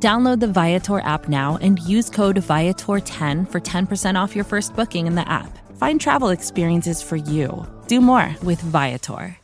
Download the Viator app now and use code Viator10 for 10% off your first booking in the app. Find travel experiences for you. Do more with Viator.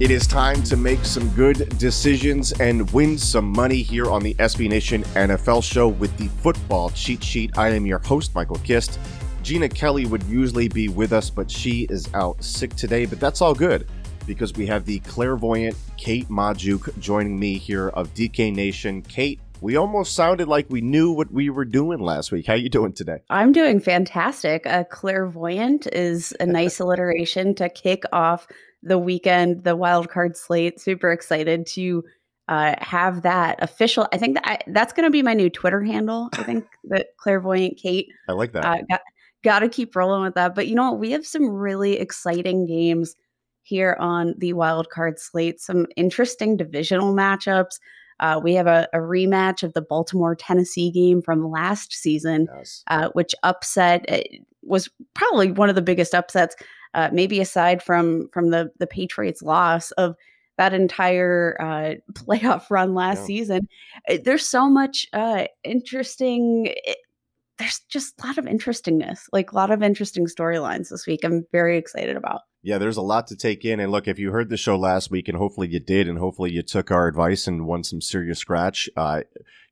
It is time to make some good decisions and win some money here on the SB Nation NFL show with the football cheat sheet. I am your host, Michael Kist. Gina Kelly would usually be with us, but she is out sick today. But that's all good because we have the clairvoyant Kate Magdziuk joining me here of DK Nation. Kate, we almost sounded like we knew what we were doing last week. How are you doing today? I'm doing fantastic. A clairvoyant is a nice alliteration to kick off the weekend, the wild card slate. Super excited to uh, have that official. I think that I, that's going to be my new Twitter handle. I think that clairvoyant Kate. I like that. Uh, got, got to keep rolling with that. But you know what? We have some really exciting games here on the wild card slate. Some interesting divisional matchups. Uh, we have a, a, rematch of the Baltimore Tennessee game from last season, yes. uh, which upset uh, was probably one of the biggest upsets uh, maybe aside from from the the Patriots loss of that entire uh, playoff run last yeah. season. Eh, there's so much uh, interesting. There's just a lot of interestingness, like a lot of interesting storylines this week. I'm very excited about. Yeah, there's a lot to take in. And look, if you heard the show last week, and hopefully you did, and hopefully you took our advice and won some serious scratch, uh,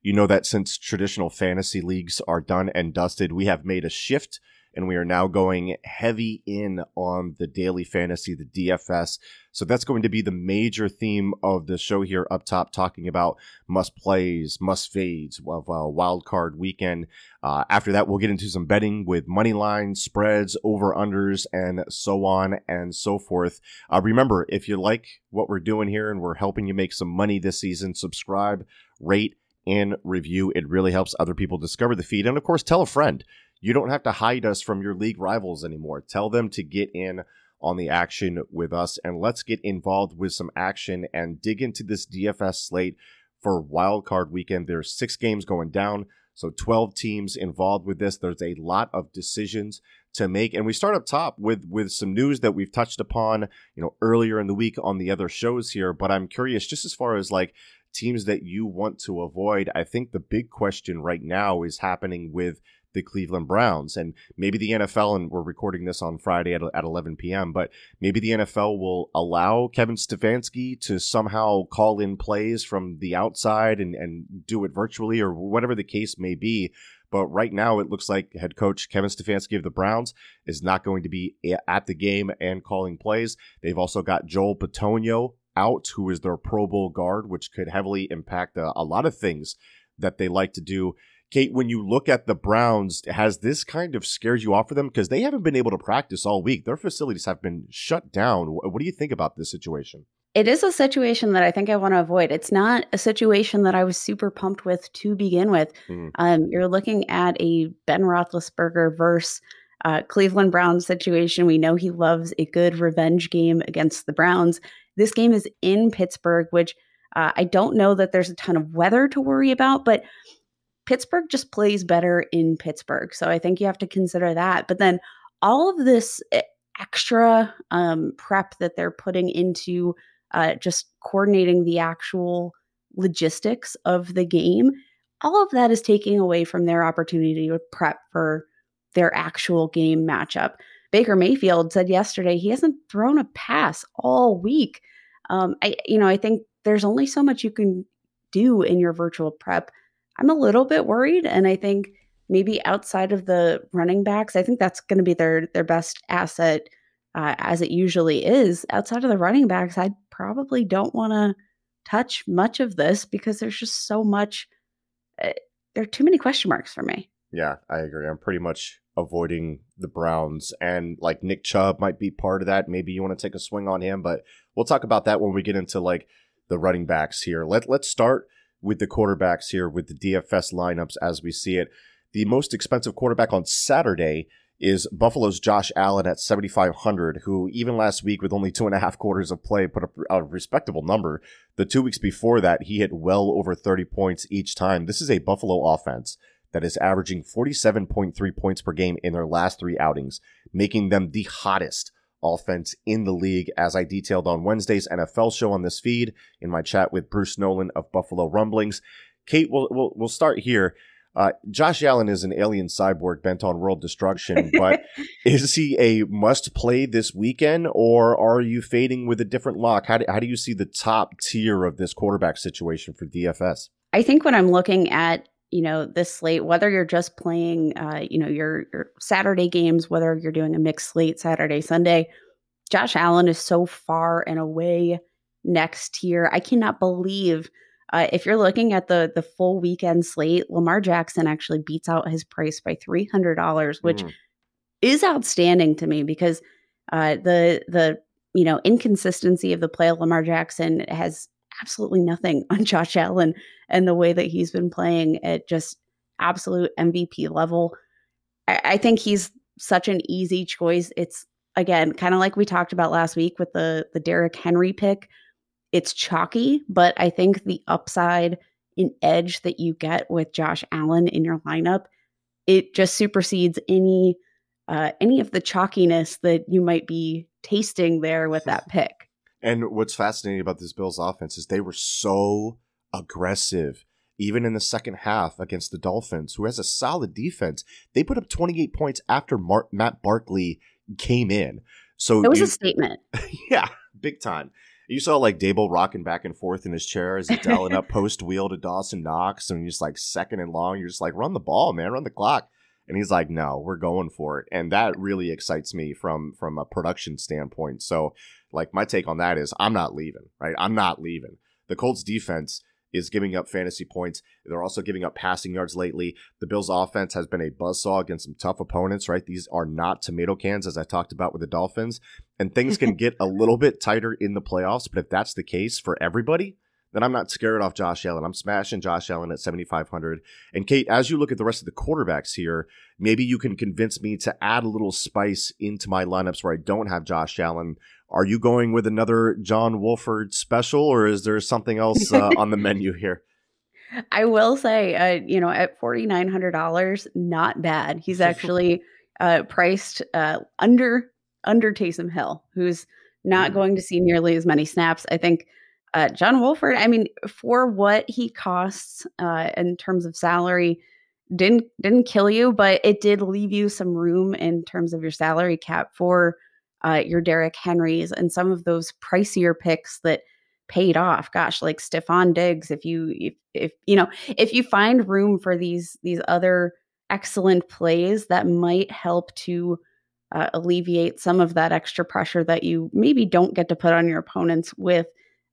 you know that since traditional fantasy leagues are done and dusted, we have made a shift and we are now going heavy in on the daily fantasy, the DFS. So that's going to be the major theme of the show here up top, talking about must plays, must fades of a wild card weekend. Uh, after that, we'll get into some betting with money lines, spreads, over unders, and so on and so forth. Uh, remember, if you like what we're doing here and we're helping you make some money this season, subscribe, rate, and review. It really helps other people discover the feed. And of course, tell a friend you don't have to hide us from your league rivals anymore. Tell them to get in on the action with us and let's get involved with some action and dig into this DFS slate for wild card weekend. There's six games going down, so 12 teams involved with this. There's a lot of decisions to make and we start up top with with some news that we've touched upon, you know, earlier in the week on the other shows here, but I'm curious just as far as like teams that you want to avoid. I think the big question right now is happening with the Cleveland Browns. And maybe the NFL, and we're recording this on Friday at, at 11 p.m., but maybe the NFL will allow Kevin Stefanski to somehow call in plays from the outside and, and do it virtually or whatever the case may be. But right now, it looks like head coach Kevin Stefanski of the Browns is not going to be at the game and calling plays. They've also got Joel Bitonio out, who is their Pro Bowl guard, which could heavily impact a, a lot of things that they like to do Kate, when you look at the Browns, has this kind of scared you off for them? Because they haven't been able to practice all week. Their facilities have been shut down. What do you think about this situation? It is a situation that I think I want to avoid. It's not a situation that I was super pumped with to begin with. Mm. Um, you're looking at a Ben Roethlisberger versus uh, Cleveland Browns situation. We know he loves a good revenge game against the Browns. This game is in Pittsburgh, which uh, I don't know that there's a ton of weather to worry about, but Pittsburgh just plays better in Pittsburgh. So I think you have to consider that. But then all of this eh, extra um, prep that they're putting into uh, just coordinating the actual logistics of the game, all of that is taking away from their opportunity to prep for their actual game matchup. Baker Mayfield said yesterday he hasn't thrown a pass all week. Um, I, you know, I think there's only so much you can do in your virtual prep I'm a little bit worried. And I think maybe outside of the running backs, I think that's going to be their their best asset uh, as it usually is. Outside of the running backs, I probably don't want to touch much of this because there's just so much. Uh, there are too many question marks for me. Yeah, I agree. I'm pretty much avoiding the Browns and like Nick Chubb might be part of that. Maybe you want to take a swing on him, but we'll talk about that when we get into like the running backs here. Let let's start with the quarterbacks here with the DFS lineups as we see it. The most expensive quarterback on Saturday is Buffalo's Josh Allen at 7,500, who even last week with only two and a half quarters of play put up a respectable number. The two weeks before that, he hit well over 30 points each time. This is a Buffalo offense that is averaging 47.3 points per game in their last three outings, making them the hottest offense in the league, as I detailed on Wednesday's NFL show on this feed in my chat with Bruce Nolan of Buffalo Rumblings. Kate, we'll, we'll, we'll start here. Uh, Josh Allen is an alien cyborg bent on world destruction, but is he a must play this weekend, or are you fading with a different lock? How do, how do you see the top tier of this quarterback situation for DFS? I think when I'm looking at you know this slate, whether you're just playing, uh, you know your your Saturday games, whether you're doing a mixed slate Saturday Sunday, Josh Allen is so far and away next tier. I cannot believe uh, if you're looking at the the full weekend slate, Lamar Jackson actually beats out his price by three hundred dollars, which mm. is outstanding to me because uh, the the you know inconsistency of the play of Lamar Jackson has absolutely nothing on Josh Allen and the way that he's been playing at just absolute MVP level. I, I think he's such an easy choice. It's again kind of like we talked about last week with the the Derrick Henry pick it's chalky, but I think the upside in edge that you get with Josh Allen in your lineup, it just supersedes any uh, any of the chalkiness that you might be tasting there with that pick. And what's fascinating about this Bills offense is they were so aggressive even in the second half against the Dolphins, who has a solid defense. They put up 28 points after Matt Barkley came in. So it was you, a statement. yeah, big time. You saw like Daboll rocking back and forth in his chair as he's dialing up post wheel to Dawson Knox, and he's like second and long. You're just like, run the ball, man, run the clock. And he's like, no, we're going for it, and that really excites me from from a production standpoint. So, like, my take on that is, I'm not leaving. Right, I'm not leaving. The Colts defense is giving up fantasy points. They're also giving up passing yards lately. The Bills' offense has been a buzzsaw against some tough opponents, right? These are not tomato cans, as I talked about with the Dolphins. And things can get a little bit tighter in the playoffs. But if that's the case for everybody, then I'm not scared off Josh Allen. I'm smashing Josh Allen at 7,500. And Kate, as you look at the rest of the quarterbacks here, maybe you can convince me to add a little spice into my lineups where I don't have Josh Allen are you going with another John Wolford special, or is there something else uh, on the menu here? I will say, uh, you know, at forty nine hundred dollars, not bad. He's actually uh, priced uh, under under Taysom Hill, who's not mm. going to see nearly as many snaps. I think uh, John Wolford. I mean, for what he costs uh, in terms of salary, didn't didn't kill you, but it did leave you some room in terms of your salary cap for uh, your Derrick Henrys and some of those pricier picks that paid off. Gosh, like Stefon Diggs. If you if, if you know if you find room for these these other excellent plays that might help to uh, alleviate some of that extra pressure that you maybe don't get to put on your opponents with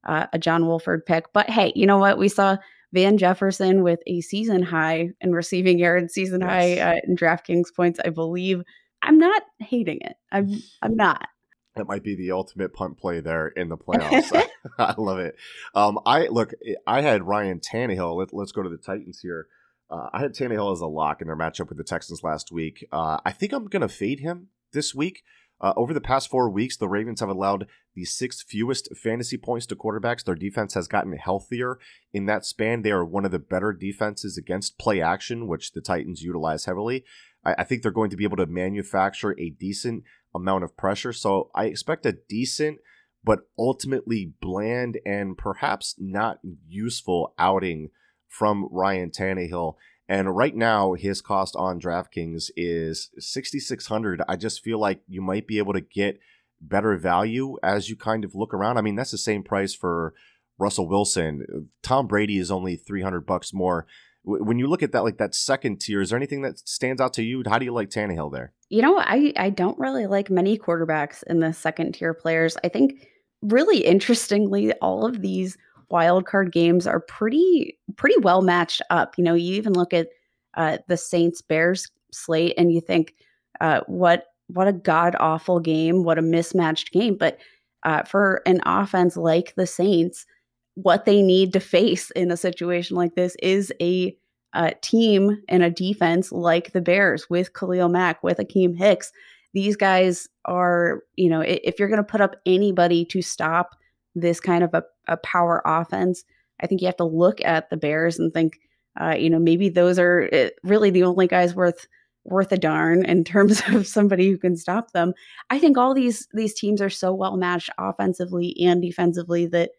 uh, a John Wolford pick. But hey, you know what? We saw Van Jefferson with a season high in receiving yards, season yes. high uh, in DraftKings points, I believe. I'm not hating it. I'm I'm not. That might be the ultimate punt play there in the playoffs. I love it. Um, I look. I had Ryan Tannehill. Let, us go to the Titans here. Uh, I had Tannehill as a lock in their matchup with the Texans last week. Uh, I think I'm going to fade him this week. Uh, over the past four weeks, the Ravens have allowed the sixth fewest fantasy points to quarterbacks. Their defense has gotten healthier in that span. They are one of the better defenses against play action, which the Titans utilize heavily. I, I think they're going to be able to manufacture a decent amount of pressure. So I expect a decent but ultimately bland and perhaps not useful outing from Ryan Tannehill. And right now, his cost on DraftKings is 6600 I just feel like you might be able to get better value as you kind of look around. I mean, that's the same price for Russell Wilson. Tom Brady is only 300 bucks more. When you look at that like that second tier is there anything that stands out to you? How do you like Tannehill there? You know i i don't really like many quarterbacks in the second tier players. I think really interestingly all of these wild card games are pretty pretty well matched up you know you even look at uh, the saints bears slate and you think uh, what what a god awful game what a mismatched game but uh, for an offense like the saints what they need to face in a situation like this is a uh, team and a defense like the Bears with Khalil Mack, with Akiem Hicks. These guys are, you know, if you're going to put up anybody to stop this kind of a, a, power offense, I think you have to look at the Bears and think, uh, you know, maybe those are eh, really the only guys worth worth a darn in terms of somebody who can stop them. I think all these these teams are so well matched offensively and defensively that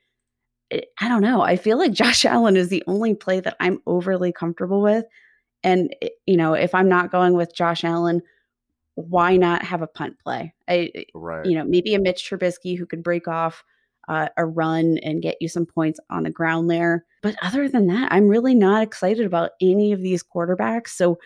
I don't know. I feel like Josh Allen is the only play that I'm overly comfortable with. And, eh, you know, if I'm not going with Josh Allen, why not have a punt play? I, eh, right. you know, maybe a Mitch Trubisky who could break off uh, a run and get you some points on the ground there. But other than that, I'm really not excited about any of these quarterbacks. So,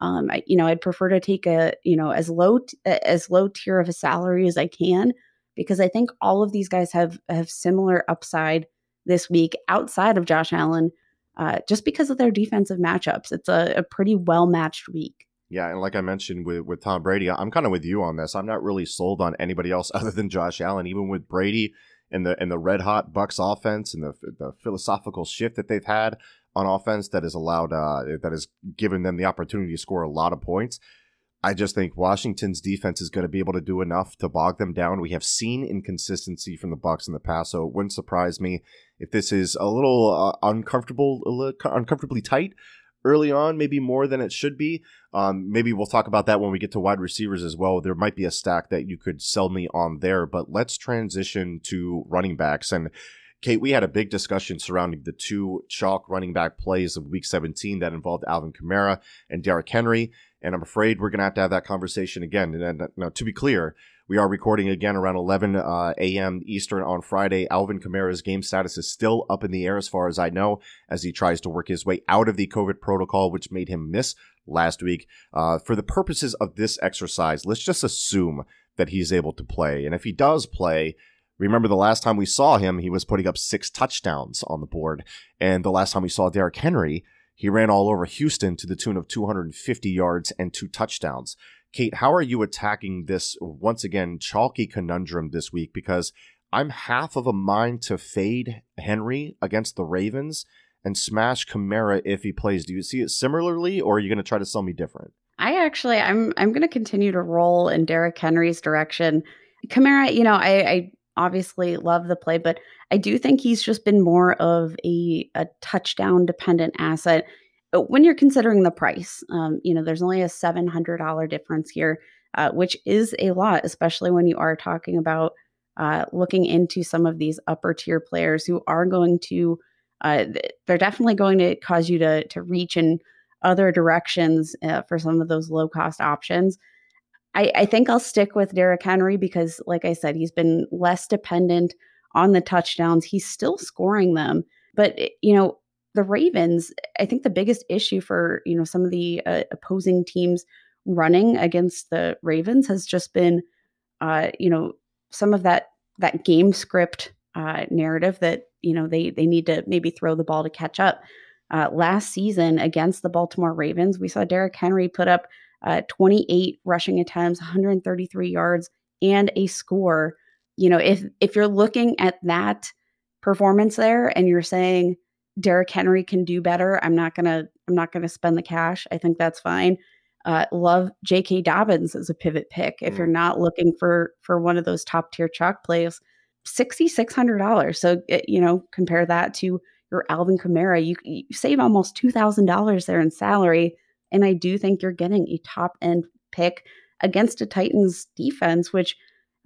um, I, you know, I'd prefer to take a, you know, as low t- as low tier of a salary as I can because I think all of these guys have have similar upside this week outside of Josh Allen, uh, just because of their defensive matchups. It's a, a pretty well matched week. Yeah, and like I mentioned with, with Tom Brady, I'm kind of with you on this. I'm not really sold on anybody else other than Josh Allen. Even with Brady and the and the red hot Bucs offense and the the philosophical shift that they've had on offense that has allowed uh, that has given them the opportunity to score a lot of points. I just think Washington's defense is going to be able to do enough to bog them down. We have seen inconsistency from the Bucs in the past, so it wouldn't surprise me if this is a little uh, uncomfortable, a little uncomfortably tight early on, maybe more than it should be. Um, maybe we'll talk about that when we get to wide receivers as well. There might be a stack that you could sell me on there, but let's transition to running backs and. Kate, we had a big discussion surrounding the two chalk running back plays of Week 17 that involved Alvin Kamara and Derrick Henry. And I'm afraid we're going to have to have that conversation again. And now, to be clear, we are recording again around 11 uh, a.m. Eastern on Friday. Alvin Kamara's game status is still up in the air, as far as I know, as he tries to work his way out of the COVID protocol, which made him miss last week. Uh, for the purposes of this exercise, let's just assume that he's able to play. And if he does play, Remember the last time we saw him, he was putting up six touchdowns on the board. And the last time we saw Derrick Henry, he ran all over Houston to the tune of 250 yards and two touchdowns. Kate, how are you attacking this once again chalky conundrum this week? Because I'm half of a mind to fade Henry against the Ravens and smash Kamara if he plays. Do you see it similarly, or are you going to try to sell me different? I actually, I'm, I'm going to continue to roll in Derrick Henry's direction. Kamara, you know, I, I obviously love the play, but I do think he's just been more of a, a touchdown dependent asset when you're considering the price. Um, you know, there's only a $700 difference here, uh, which is a lot, especially when you are talking about uh, looking into some of these upper tier players who are going to, uh, they're definitely going to cause you to, to reach in other directions uh, for some of those low cost options. I, I think I'll stick with Derrick Henry because, like I said, he's been less dependent on the touchdowns. He's still scoring them. But, eh, you know, the Ravens, I think the biggest issue for, you know, some of the uh, opposing teams running against the Ravens has just been, uh, you know, some of that that game script uh, narrative that you know they they need to maybe throw the ball to catch up. Uh, last season against the Baltimore Ravens, we saw Derrick Henry put up uh, 28 rushing attempts, 133 yards, and a score. You know, if if you're looking at that performance there and you're saying Derrick Henry can do better, I'm not gonna I'm not gonna spend the cash. I think that's fine. Uh, love J.K. Dobbins as a pivot pick. If mm. you're not looking for for one of those top tier chalk plays, sixty six hundred dollars. So eh, you know, compare that to your Alvin Kamara. You, you save almost two thousand dollars there in salary and I do think you're getting a top end pick against a Titans defense, which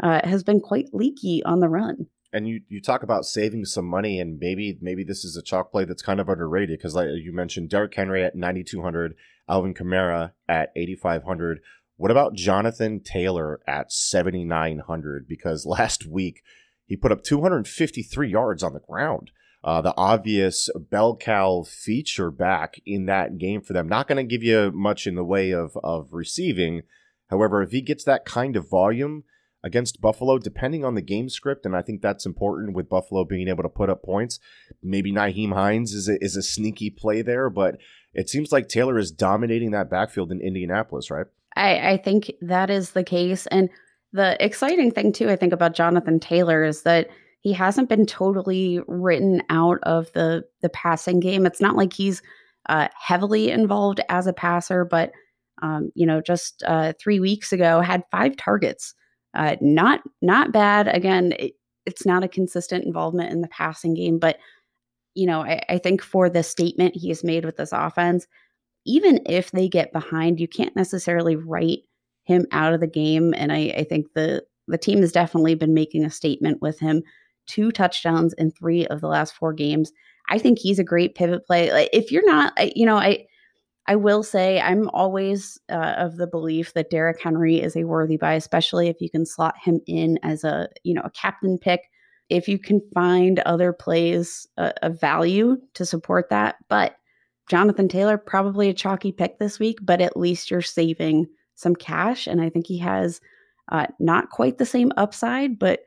uh, has been quite leaky on the run. And you, you talk about saving some money, and maybe maybe this is a chalk play that's kind of underrated because, like you mentioned, Derrick Henry at 9,200, Alvin Kamara at 8,500. What about Jonathan Taylor at 7,900? Because last week he put up 253 yards on the ground uh, the obvious bell cow feature back in that game for them. Not going to give you much in the way of, of receiving. However, if he gets that kind of volume against Buffalo, depending on the game script, and I think that's important with Buffalo being able to put up points, maybe Nyheim Hines is a, is a sneaky play there, but it seems like Taylor is dominating that backfield in Indianapolis, right? I, I think that is the case. And the exciting thing, too, I think about Jonathan Taylor is that he hasn't been totally written out of the the passing game. It's not like he's uh, heavily involved as a passer, but um, you know, just uh, three weeks ago had five targets. Uh, not not bad. Again, it, it's not a consistent involvement in the passing game, but you know, I, I think for the statement he has made with this offense, even if they get behind, you can't necessarily write him out of the game. And I, I think the the team has definitely been making a statement with him. Two touchdowns in three of the last four games. I think he's a great pivot play. Like if you're not, you know, I I will say I'm always uh, of the belief that Derrick Henry is a worthy buy, especially if you can slot him in as a you know a captain pick. If you can find other plays uh, of value to support that, but Jonathan Taylor probably a chalky pick this week, but at least you're saving some cash, and I think he has uh, not quite the same upside, but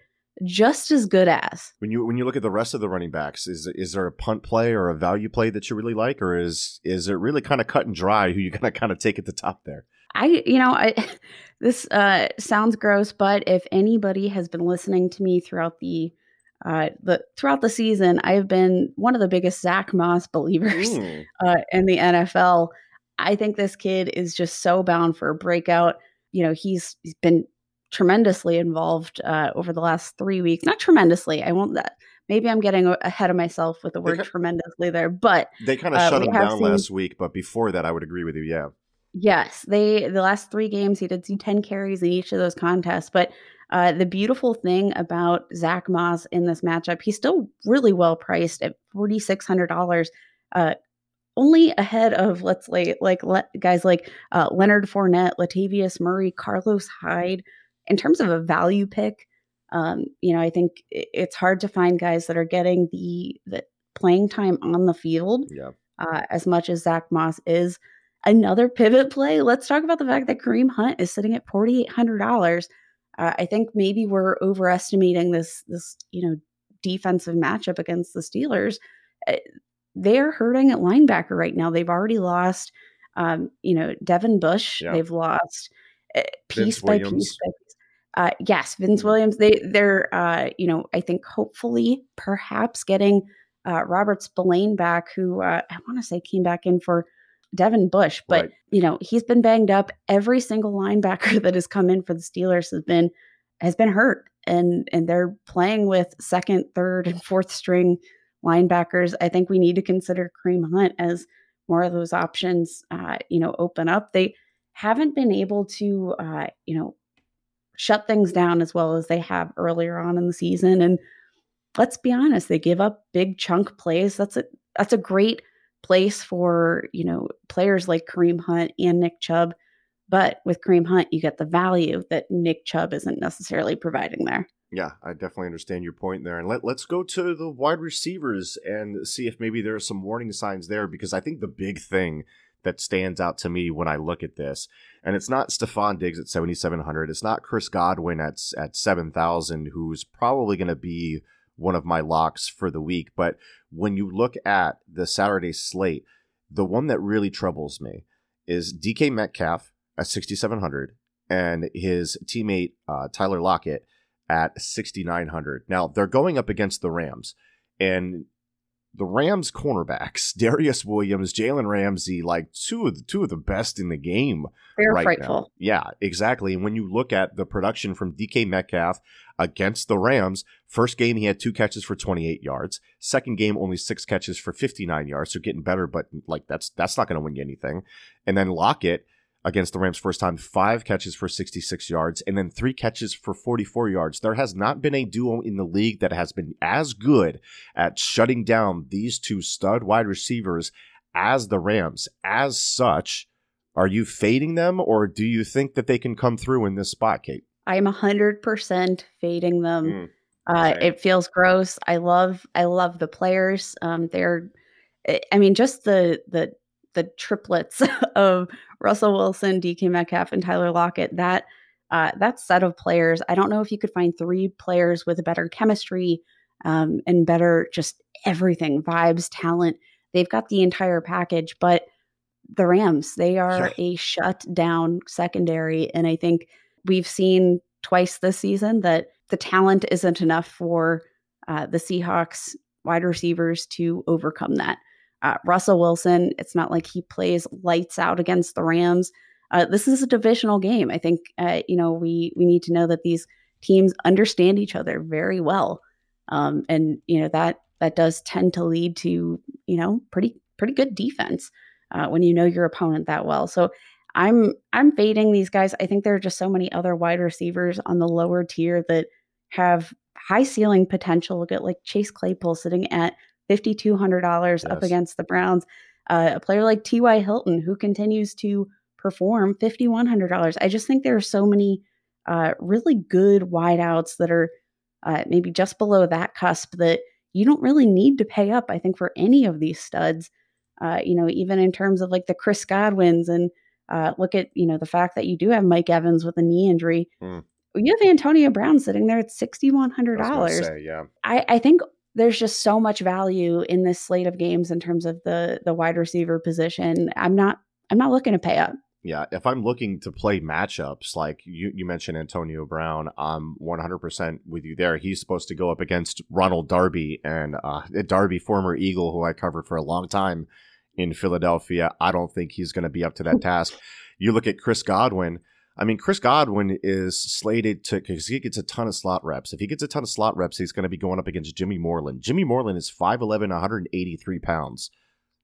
just as good as. When you when you look at the rest of the running backs, is is there a punt play or a value play that you really like, or is is it really kind of cut and dry who you're gonna kind of take at the top there? I you know I this uh, sounds gross, but if anybody has been listening to me throughout the uh, the throughout the season, I have been one of the biggest Zach Moss believers mm. uh, in the NFL. I think this kid is just so bound for a breakout. You know, he's he's been tremendously involved uh, over the last three weeks. Not tremendously. I won't that. Maybe I'm getting ahead of myself with the word tremendously there, but they kind of uh, shut him down seen, last week. But before that, I would agree with you. Yeah. Yes, they the last three games he did see ten carries in each of those contests. But uh, the beautiful thing about Zach Moss in this matchup, he's still really well priced at forty six hundred dollars. Uh, only ahead of let's like like guys like uh, Leonard Fournette, Latavius Murray, Carlos Hyde, in terms of a value pick, um, you know, I think it's hard to find guys that are getting the the playing time on the field yeah. uh, as much as Zach Moss is. Another pivot play. Let's talk about the fact that Kareem Hunt is sitting at forty eight hundred dollars. Uh, I think maybe we're overestimating this this you know defensive matchup against the Steelers. Uh, they're hurting at linebacker right now. They've already lost, um, you know, Devin Bush. Yeah. They've lost uh, piece by piece by uh, yes, Vince mm-hmm. Williams. They they're uh, you know I think hopefully perhaps getting uh, Robert Spillane back, who uh, I want to say came back in for Devin Bush, but right. you know he's been banged up. Every single linebacker that has come in for the Steelers has been has been hurt, and and they're playing with second, third, and fourth string linebackers. I think we need to consider Kareem Hunt as more of those options. Uh, you know, open up. They haven't been able to, uh, you know, shut things down as well as they have earlier on in the season. And let's be honest, they give up big chunk plays. That's a that's a great place for, you know, players like Kareem Hunt and Nick Chubb. But with Kareem Hunt, you get the value that Nick Chubb isn't necessarily providing there. Yeah, I definitely understand your point there. And let, let's go to the wide receivers and see if maybe there are some warning signs there because I think the big thing that stands out to me when I look at this. And it's not Stefon Diggs at 7,700. It's not Chris Godwin at, at 7,000, who's probably going to be one of my locks for the week. But when you look at the Saturday slate, the one that really troubles me is DK Metcalf at 6,700 and his teammate uh, Tyler Lockett at 6,900. Now, they're going up against the Rams. And the Rams cornerbacks, Darious Williams, Jalen Ramsey, like two of the two of the best in the game. They're right frightful. Now. Yeah, exactly. And when you look at the production from DK Metcalf against the Rams, first game he had two catches for 28 yards. Second game only six catches for 59 yards. So getting better, but like that's that's not going to win you anything. And then Lockett against the Rams first time, five catches for 66 yards, and then three catches for 44 yards. There has not been a duo in the league that has been as good at shutting down these two stud wide receivers as the Rams. As such, are you fading them, or do you think that they can come through in this spot, Kate? I'm 100% fading them. Mm, uh, it feels gross. I love, I love the players. Um, they're, I mean, just the the the triplets of Russell Wilson, DK Metcalf, and Tyler Lockett. That uh, that set of players. I don't know if you could find three players with a better chemistry um, and better just everything, vibes, talent. They've got the entire package, but the Rams, they are yeah. a shut down secondary. And I think we've seen twice this season that the talent isn't enough for uh, the Seahawks wide receivers to overcome that. Uh, Russell Wilson, it's not like he plays lights out against the Rams. Uh, this is a divisional game. I think uh, you know we we need to know that these teams understand each other very well, um, and you know that that does tend to lead to you know pretty pretty good defense uh, when you know your opponent that well. So I'm I'm fading these guys. I think there are just so many other wide receivers on the lower tier that have high ceiling potential. Look at like Chase Claypool sitting at fifty two hundred dollars yes. up against the Browns. Uh, a player like T.Y. Hilton who continues to perform fifty one hundred dollars. I just think there are so many uh, really good wideouts that are uh, maybe just below that cusp that you don't really need to pay up. I think for any of these studs, uh, you know, even in terms of like the Chris Godwins and uh, look at you know the fact that you do have Mike Evans with a knee injury. Mm. You have Antonio Brown sitting there at sixty one hundred dollars. Yeah, I, I think there's just so much value in this slate of games in terms of the the wide receiver position. I'm not I'm not looking to pay up. Yeah, if I'm looking to play matchups like you, you mentioned Antonio Brown, I'm 100% with you there. He's supposed to go up against Ronald Darby and uh, Darby, former Eagle, who I covered for a long time in Philadelphia. I don't think he's going to be up to that task. You look at Chris Godwin. I mean, Chris Godwin is slated to because he gets a ton of slot reps. If he gets a ton of slot reps, he's going to be going up against Jimmy Moreland. Jimmy Moreland is 5'11, 183 pounds.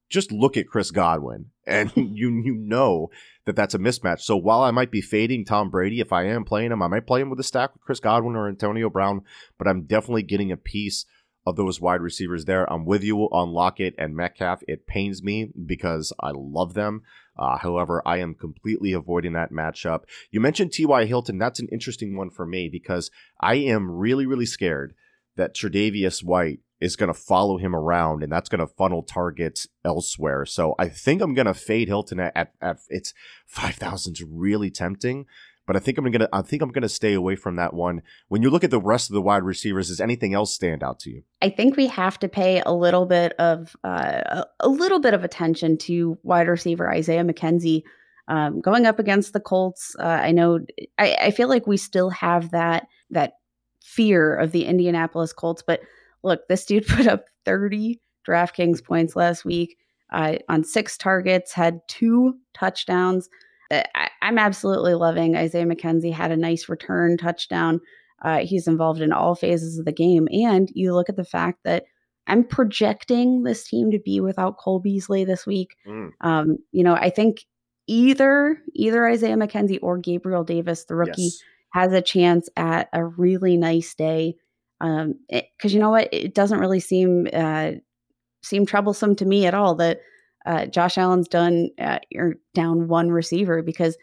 Just look at Chris Godwin, and you you know that that's a mismatch. So while I might be fading Tom Brady, if I am playing him, I might play him with a stack with Chris Godwin or Antonio Brown, but I'm definitely getting a piece of those wide receivers there. I'm with you on Lockett and Metcalf. It pains me because I love them. Uh, however, I am completely avoiding that matchup. You mentioned T.Y. Hilton. That's an interesting one for me because I am really, really scared that Tre'Davious White is going to follow him around and that's going to funnel targets elsewhere. So I think I'm going to fade Hilton at, at, at it's 5,000 is really tempting but I think I'm gonna I think I'm gonna stay away from that one. When you look at the rest of the wide receivers, does anything else stand out to you? I think we have to pay a little bit of uh, a little bit of attention to wide receiver Isaiah McKenzie. Um, going up against the Colts, uh, I know I, I feel like we still have that that fear of the Indianapolis Colts, but look, this dude put up 30 DraftKings points last week uh, on six targets, had two touchdowns. Uh, I, am absolutely loving Isaiah McKenzie had a nice return touchdown. Uh, he's involved in all phases of the game. And you look at the fact that I'm projecting this team to be without Cole Beasley this week. Mm. Um, you know, I think either either Isaiah McKenzie or Gabriel Davis, the rookie, yes. has a chance at a really nice day. Um, because you know what, it doesn't really seem uh, seem troublesome to me at all that uh, Josh Allen's done uh, you're down one receiver because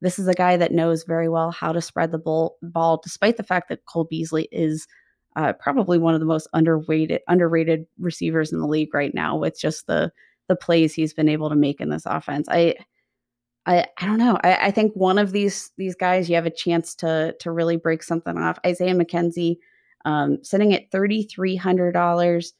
this is a guy that knows very well how to spread the ball, ball despite the fact that Cole Beasley is uh, probably one of the most underrated underrated receivers in the league right now with just the the plays he's been able to make in this offense. I I, I don't know. I, I think one of these these guys you have a chance to to really break something off. Isaiah McKenzie, um, sitting at thirty three hundred dollars.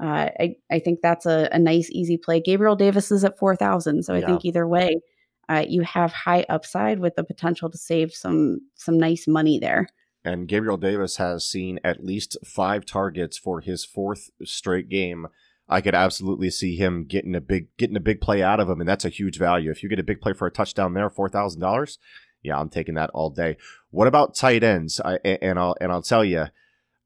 Uh, I, I think that's a, a, nice, easy play. Gabriel Davis is at 4,000. So I yeah. think either way, uh, you have high upside with the potential to save some some nice money there. And Gabriel Davis has seen at least five targets for his fourth straight game. I could absolutely see him getting a big getting a big play out of him, and that's a huge value. If you get a big play for a touchdown there, four thousand dollars, yeah, I'm taking that all day. What about tight ends? I, and I'll and I'll tell you,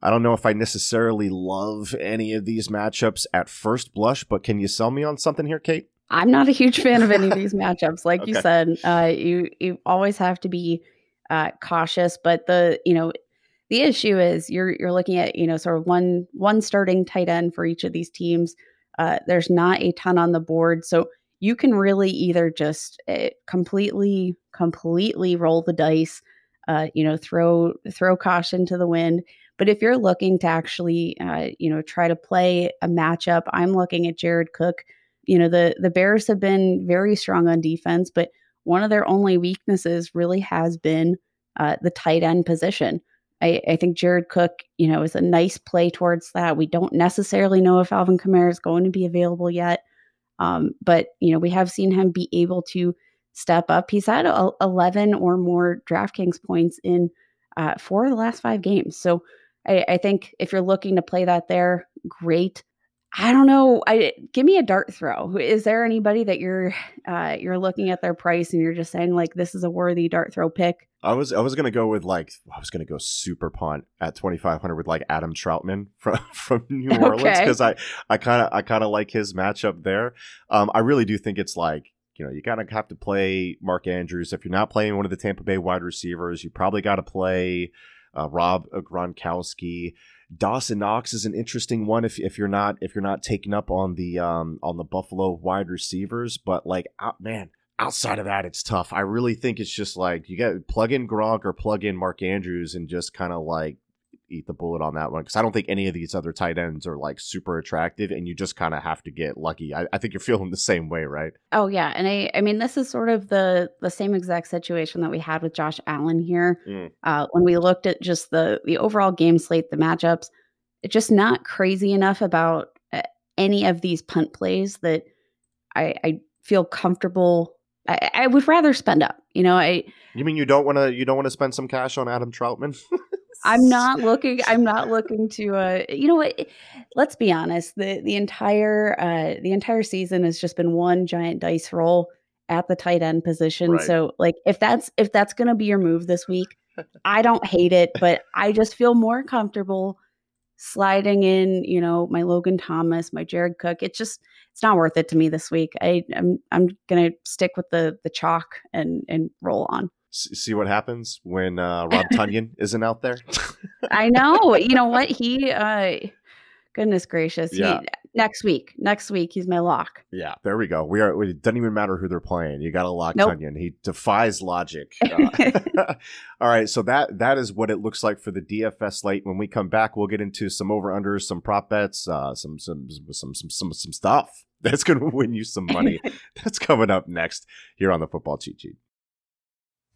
I don't know if I necessarily love any of these matchups at first blush, but can you sell me on something here, Kate? I'm not a huge fan of any of these matchups. Like okay. you said, uh, you you always have to be uh, cautious. But the you know the issue is you're you're looking at you know sort of one one starting tight end for each of these teams. Uh, there's not a ton on the board, so you can really either just uh, completely completely roll the dice, uh, you know, throw throw caution to the wind but if you're looking to actually, uh, you know, try to play a matchup, I'm looking at Jared Cook. You know, the the Bears have been very strong on defense, but one of their only weaknesses really has been uh, the tight end position. I, I, think Jared Cook, you know, is a nice play towards that. We don't necessarily know if Alvin Kamara is going to be available yet, um, but you know, we have seen him be able to step up. He's had a, 11 or more DraftKings points in uh, four of the last five games. So I, I think if you're looking to play that there, great. I don't know. I give me a dart throw. Is there anybody that you're uh, you're looking at their price and you're just saying like this is a worthy dart throw pick? I was I was gonna go with like I was gonna go super punt at twenty five hundred with like Adam Trautman from from New Orleans because. I I kind of I kind of like his matchup there. Um, I really do think it's like you know you gotta have to play Mark Andrews if you're not playing one of the Tampa Bay wide receivers. You probably got to play uh, Rob Gronkowski. Dawson Knox is an interesting one if, if you're not if you're not taking up on the um on the Buffalo wide receivers, but like uh, man, outside of that, it's tough. I really think it's just like you got plug in Gronk or plug in Mark Andrews and just kind of like eat the bullet on that one because I don't think any of these other tight ends are like super attractive, and you just kind of have to get lucky. I, I, think you're feeling the same way, right? Oh yeah, and I I mean this is sort of the the same exact situation that we had with Josh Allen here mm. uh, when we looked at just the the overall game slate, the matchups. It's just not crazy enough about uh, any of these punt plays that I, I feel comfortable. I, I would rather spend up. You know, I. You mean you don't want to? You don't want to spend some cash on Adam Trautman? I'm not looking. I'm not looking to. Uh, you know what? Let's be honest. the The entire uh, the entire season has just been one giant dice roll at the tight end position. Right. So, like, if that's if that's going to be your move this week, I don't hate it, but I just feel more comfortable sliding in. You know, my Logan Thomas, my Jared Cook. It's just it's not worth it to me this week. I, I'm I'm gonna stick with the the chalk and and roll on see what happens when uh, Rob Tonyan isn't out there. I know. You know what? He, uh, goodness gracious. Yeah. He, next week, next week, he's my lock. Yeah, there we go. We are. It doesn't even matter who they're playing. You got to lock nope. Tonyan. He defies logic. Uh, all right, so that that is what it looks like for the DFS slate. When we come back, we'll get into some over unders, some prop bets, uh, some some some some some some stuff that's going to win you some money. that's coming up next here on the Football Cheat Sheet.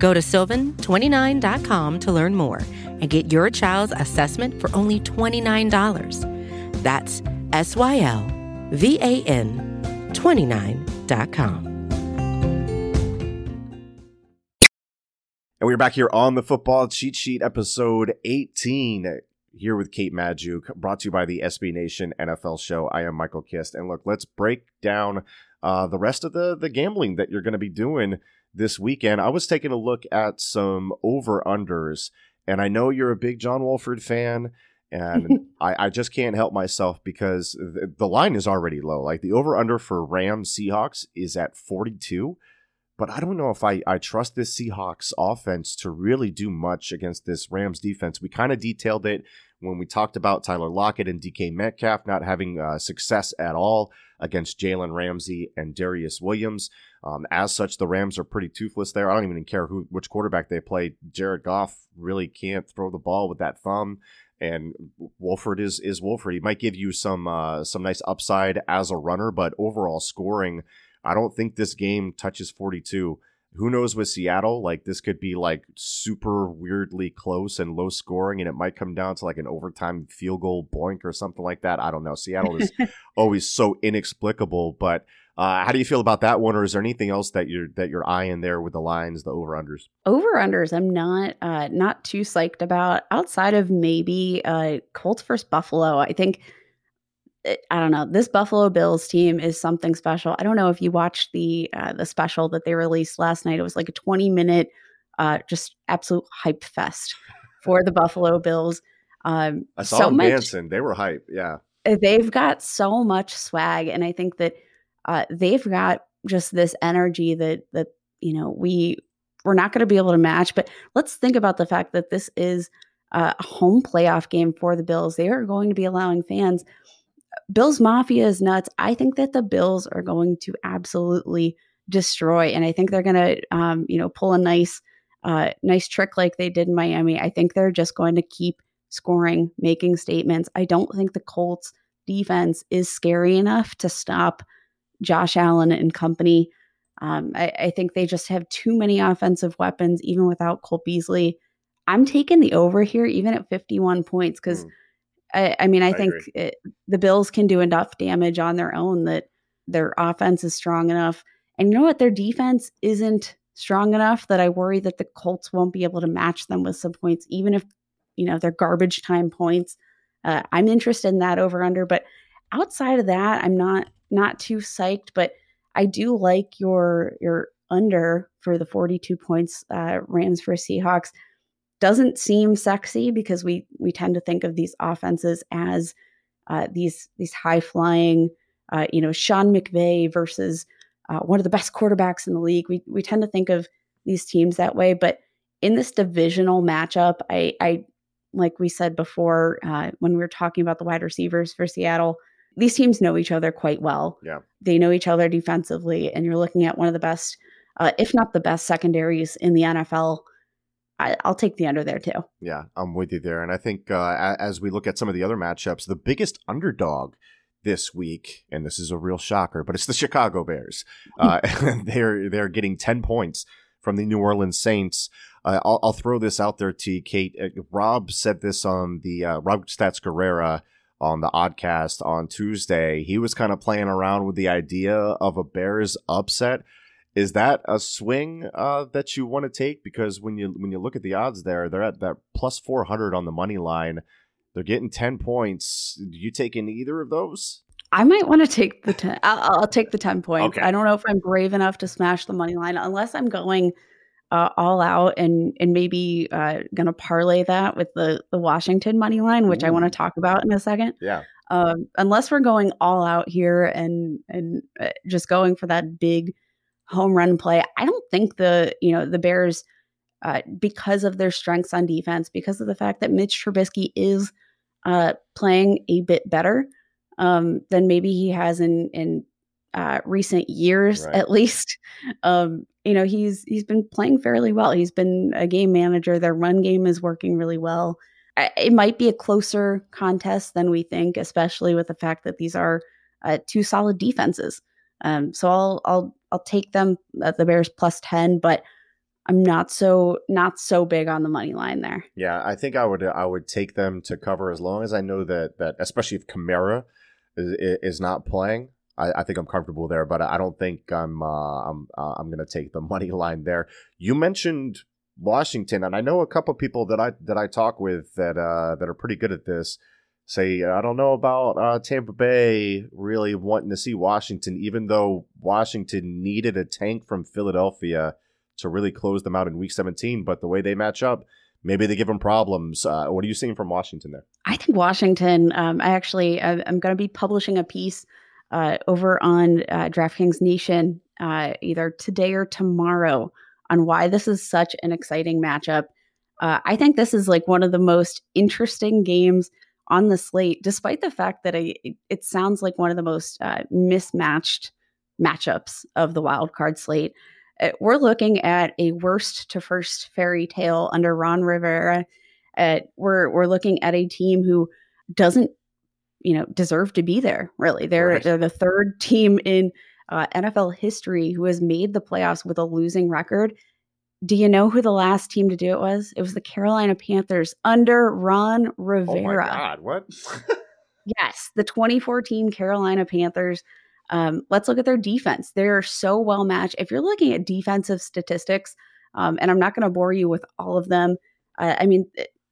Go to sylvan29.com to learn more and get your child's assessment for only $29. That's S Y L V A N 29.com. And we're back here on the Football Cheat Sheet, episode 18 here with Kate Magdziuk, brought to you by the SB Nation NFL show. I am Michael Kist. And look, let's break down uh, the rest of the, the gambling that you're going to be doing this weekend, I was taking a look at some over unders, and I know you're a big John Wolford fan, and I, I, just can't help myself because the, the line is already low. Like the over under for Rams Seahawks is at 42, but I don't know if I, I trust this Seahawks offense to really do much against this Rams defense. We kind of detailed it when we talked about Tyler Lockett and DK Metcalf not having uh, success at all against Jalen Ramsey and Darious Williams. Um, as such, the Rams are pretty toothless there. I don't even care who which quarterback they play. Jared Goff really can't throw the ball with that thumb, and Wolford is is Wolford. He might give you some uh, some nice upside as a runner, but overall scoring, I don't think this game touches 42 who knows with Seattle? Like this could be like super weirdly close and low scoring, and it might come down to like an overtime field goal boink or something like that. I don't know. Seattle is always so inexplicable. But uh, how do you feel about that one, or is there anything else that you're that you're eyeing there with the lines, the over unders? Over unders, I'm not uh, not too psyched about. Outside of maybe uh, Colts versus Buffalo, I think Eh, I don't know. This Buffalo Bills team is something special. I don't know if you watched the uh, the special that they released last night. It was like a 20 minute, uh, just absolute hype fest for the Buffalo Bills. Um, I saw so them much, dancing. They were hype. Yeah. Uh, they've got so much swag, and I think that uh, they've got just this energy that that you know we we're not going to be able to match. But let's think about the fact that this is a home playoff game for the Bills. They are going to be allowing fans. Bills Mafia is nuts. I think that the Bills are going to absolutely destroy, and I think they're going to, um, you know, pull a nice, uh, nice trick like they did in Miami. I think they're just going to keep scoring, making statements. I don't think the Colts defense is scary enough to stop Josh Allen and company. Um, I, I, think they just have too many offensive weapons, even without Cole Beasley. I'm taking the over here, even at 51 points, because mm. I, I, mean, I, I think it, the Bills can do enough damage on their own that their offense is strong enough. And you know what? Their defense isn't strong enough that I worry that the Colts won't be able to match them with some points, even if, you know, they're garbage time points. Uh, I'm interested in that over under, but outside of that, I'm not not too psyched. But I do like your your under for the 42 points uh, Rams for Seahawks. Doesn't seem sexy because we we tend to think of these offenses as uh, these these high flying, uh, you know, Sean McVay versus uh, one of the best quarterbacks in the league. We we tend to think of these teams that way, but in this divisional matchup, I I like we said before uh, when we were talking about the wide receivers for Seattle, these teams know each other quite well. Yeah. They know each other defensively, and you're looking at one of the best, uh, if not the best, secondaries in the NFL. I, will take the under there too. Yeah, I'm with you there. And I think uh, as we look at some of the other matchups, the biggest underdog this week, and this is a real shocker, but it's the Chicago Bears. Uh, they're they're getting ten points from the New Orleans Saints. Uh, I'll, I'll, throw this out there to you, Kate. Uh, Rob said this on the uh, Rob Stats Guerrera on the Oddcast on Tuesday. He was kind of playing around with the idea of a Bears upset. Is that a swing uh, that you want to take? Because when you when you look at the odds there, they're at that plus four hundred on the money line. They're getting ten points. Do you take in either of those? I might want to take the ten. I'll, I'll take the ten points. Okay. I don't know if I'm brave enough to smash the money line unless I'm going uh, all out and and maybe uh, gonna parlay that with the the Washington money line, which Ooh. I want to talk about in a second. Yeah. Um, unless we're going all out here and and uh, just going for that big home run play, I don't think the you know the Bears, uh, because of their strengths on defense, because of the fact that Mitch Trubisky is uh, playing a bit better um, than maybe he has in in uh, recent years, right. at least. Um, you know, he's he's been playing fairly well. He's been a game manager. Their run game is working really well. It might be a closer contest than we think, especially with the fact that these are uh, two solid defenses. Um, so I'll I'll I'll take them at the Bears plus ten, but I'm not so not so big on the money line there. Yeah, I think I would I would take them to cover as long as I know that that especially if Kamara is, is not playing. I, I, think I'm comfortable there, but I don't think I'm uh, I'm uh, I'm going to take the money line there. You mentioned Washington, and I know a couple people that I that I talk with that uh, that are pretty good at this. Say I don't know about uh, Tampa Bay really wanting to see Washington, even though Washington needed a tank from Philadelphia to really close them out in Week 17. But the way they match up, maybe they give them problems. Uh, what are you seeing from Washington there? I think Washington. Um, I actually I'm going to be publishing a piece uh, over on uh, DraftKings Nation uh, either today or tomorrow on why this is such an exciting matchup. Uh, I think this is like one of the most interesting games on the slate, despite the fact that I, it sounds like one of the most uh, mismatched matchups of the wild card slate. Uh, we're looking at a worst to first fairy tale under Ron Rivera. we're we're looking at a team who doesn't you know deserve to be there. Really, they're right. they're the third team in uh, NFL history who has made the playoffs with a losing record. Do you know who the last team to do it was? It was the Carolina Panthers under Ron Rivera. Oh my God, what? yes, the 2014 Carolina Panthers. Um, let's look at their defense. They're so well matched. If you're looking at defensive statistics, um, and I'm not going to bore you with all of them. Uh, I mean,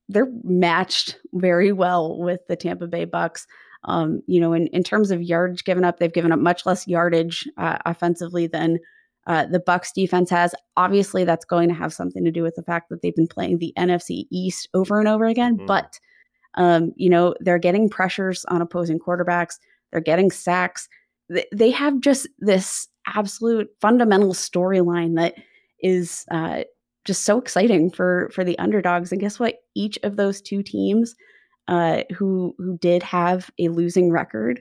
they're matched very well with the Tampa Bay Bucs. Um, you know, in, in terms of yardage given up, they've given up much less yardage uh, offensively than uh, the Bucs defense has. Obviously, that's going to have something to do with the fact that they've been playing the NFC East over and over again. Mm. But Um, you know, they're getting pressures on opposing quarterbacks, they're getting sacks. They have just this absolute fundamental storyline that is uh, just so exciting for for the underdogs. And guess what? Each of those two teams uh, who who did have a losing record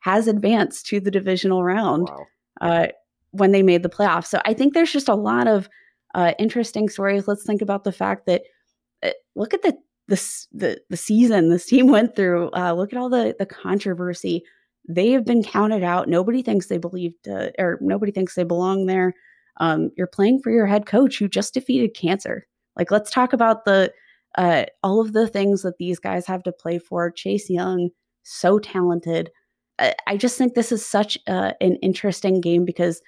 has advanced to the divisional round wow. uh, when they made the playoffs. So I think there's just a lot of uh, interesting stories. Let's think about the fact that uh, look at the this the the season this team went through. Uh, look at all the the controversy. They have been counted out. Nobody thinks they believed, uh, or nobody thinks they belong there. Um, you're playing for your head coach who just defeated cancer. Like, let's talk about the uh, all of the things that these guys have to play for. Chase Young, so talented. I, I just think this is such uh, an interesting game because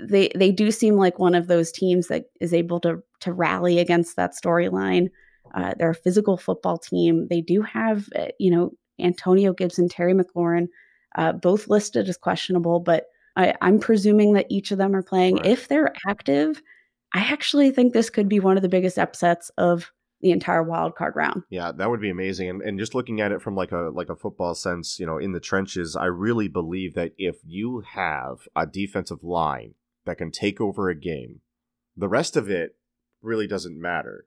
they they do seem like one of those teams that is able to to rally against that storyline. Uh, they're a physical football team. They do have, uh, you know, Antonio Gibson, Terry McLaurin, uh, both listed as questionable, but I, am presuming that each of them are playing. Right. If they're active, I actually think this could be one of the biggest upsets of the entire wild card round. Yeah, that would be amazing. And, and just looking at it from like a like a football sense, you know, in the trenches, I really believe that if you have a defensive line that can take over a game, the rest of it really doesn't matter.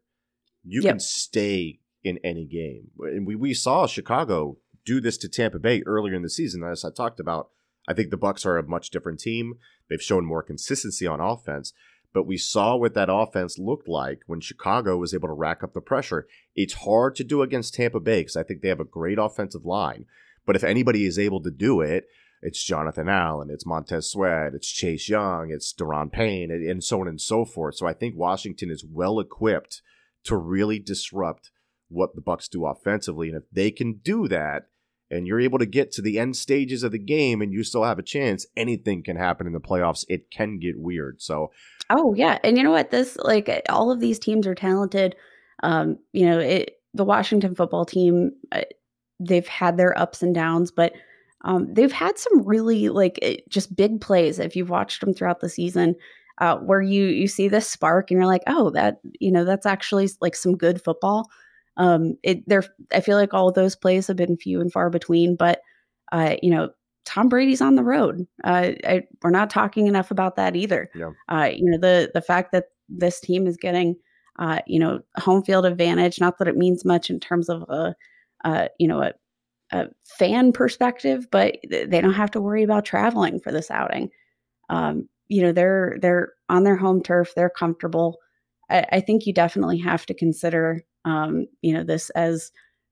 You yep. can stay in any game. And we, we saw Chicago do this to Tampa Bay earlier in the season, as I talked about. I think the Bucs are a much different team. They've shown more consistency on offense, but we saw what that offense looked like when Chicago was able to rack up the pressure. It's hard to do against Tampa Bay because I think they have a great offensive line. But if anybody is able to do it, it's Jonathan Allen, it's Montez Sweat, it's Chase Young, it's Daron Payne, and so on and so forth. So I think Washington is well equipped to really disrupt what the Bucs do offensively. And if they can do that, and you're able to get to the end stages of the game and you still have a chance, anything can happen in the playoffs. It can get weird. So, oh yeah, and you know what? This like all of these teams are talented. Um, you know, it the Washington football team, uh, they've had their ups and downs, but um, they've had some really like eh, just big plays. If you've watched them throughout the season, uh, where you you see this spark and you're like, oh, that you know that's actually like some good football. Um, it there, I feel like all those plays have been few and far between, but uh, you know, Tom Brady's on the road. Uh, I, we're not talking enough about that either. Yeah. Uh, you know, the the fact that this team is getting, uh, you know, home field advantage. Not that it means much in terms of a, uh, you know, a, a fan perspective, but they don't have to worry about traveling for this outing. Um, you know, they're they're on their home turf. They're comfortable. I, I think you definitely have to consider um, you know, this as,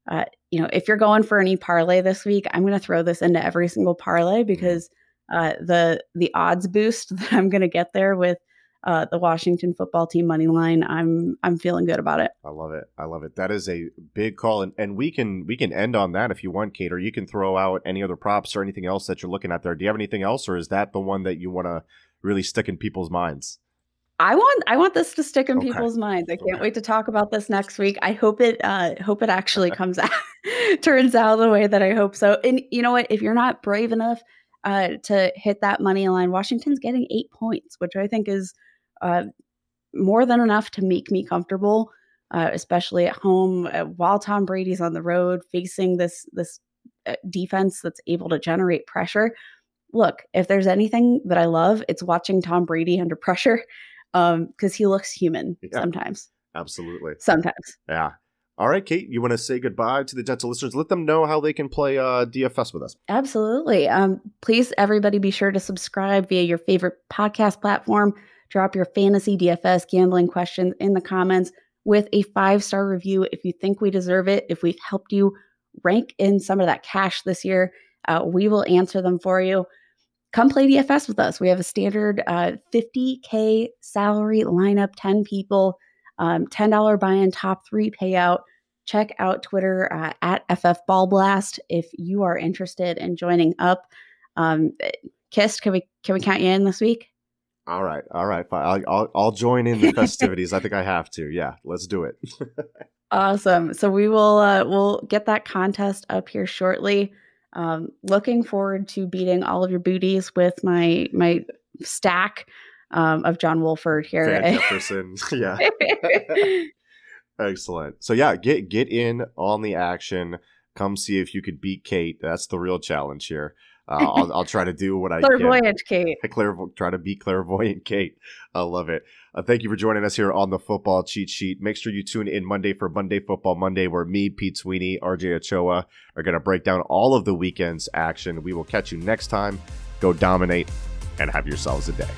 uh, you know, if you're going for any parlay this week, I'm going to throw this into every single parlay mm-hmm. because uh, the the odds boost that I'm going to get there with uh, the Washington football team money line, I'm I'm feeling good about it. I love it. I love it. That is a big call, and, and we can we can end on that if you want, Kate, or you can throw out any other props or anything else that you're looking at there. Do you have anything else, or is that the one that you want to really stick in people's minds? I want I want this to stick in okay. people's minds. I can't okay. wait to talk about this next week. I hope it uh hope it actually comes out turns out the way that I hope so. And you know what? If you're not brave enough uh to hit that money line, Washington's getting 8 points, which I think is uh more than enough to make me comfortable, uh, especially at home uh, while Tom Brady's on the road facing this this uh, defense that's able to generate pressure. Look, if there's anything that I love, it's watching Tom Brady under pressure um because he looks human yeah, sometimes. Absolutely. Sometimes. Yeah. All right kate you want to say goodbye to the dental listeners? Let them know how they can play uh dfs with us. Absolutely. Um please everybody be sure to subscribe via your favorite podcast platform. Drop your fantasy dfs gambling questions in the comments with a five star review if you think we deserve it. If we've helped you rank in some of that cash this year uh, we will answer them for you come play DFS with us. We have a standard uh, 50K salary lineup, 10 people, um, $10 buy in, top three payout. Check out Twitter uh, at FF Ball Blast if you are interested in joining up. Um, Kist, can we can we count you in this week? All right, all right, fine. I'll, I'll, I'll join in the festivities. I think I have to. Yeah, let's do it. awesome. So we will uh, we'll get that contest up here shortly. Um, looking forward to beating all of your booties with my my stack um, of John Wolford here. Van Jefferson, yeah. Excellent. So yeah, get get in on the action. Come see if you could beat Kate. That's the real challenge here. Uh, I'll, I'll try to do what I clairvoyant can. Kate. Clairvo- try to be clairvoyant Kate. I love it. Uh, thank you for joining us here on the Football Cheat Sheet. Make sure you tune in Monday for Monday Football Monday, where me, Pete Sweeney, RJ Ochoa are going to break down all of the weekend's action. We will catch you next time. Go dominate and have yourselves a day.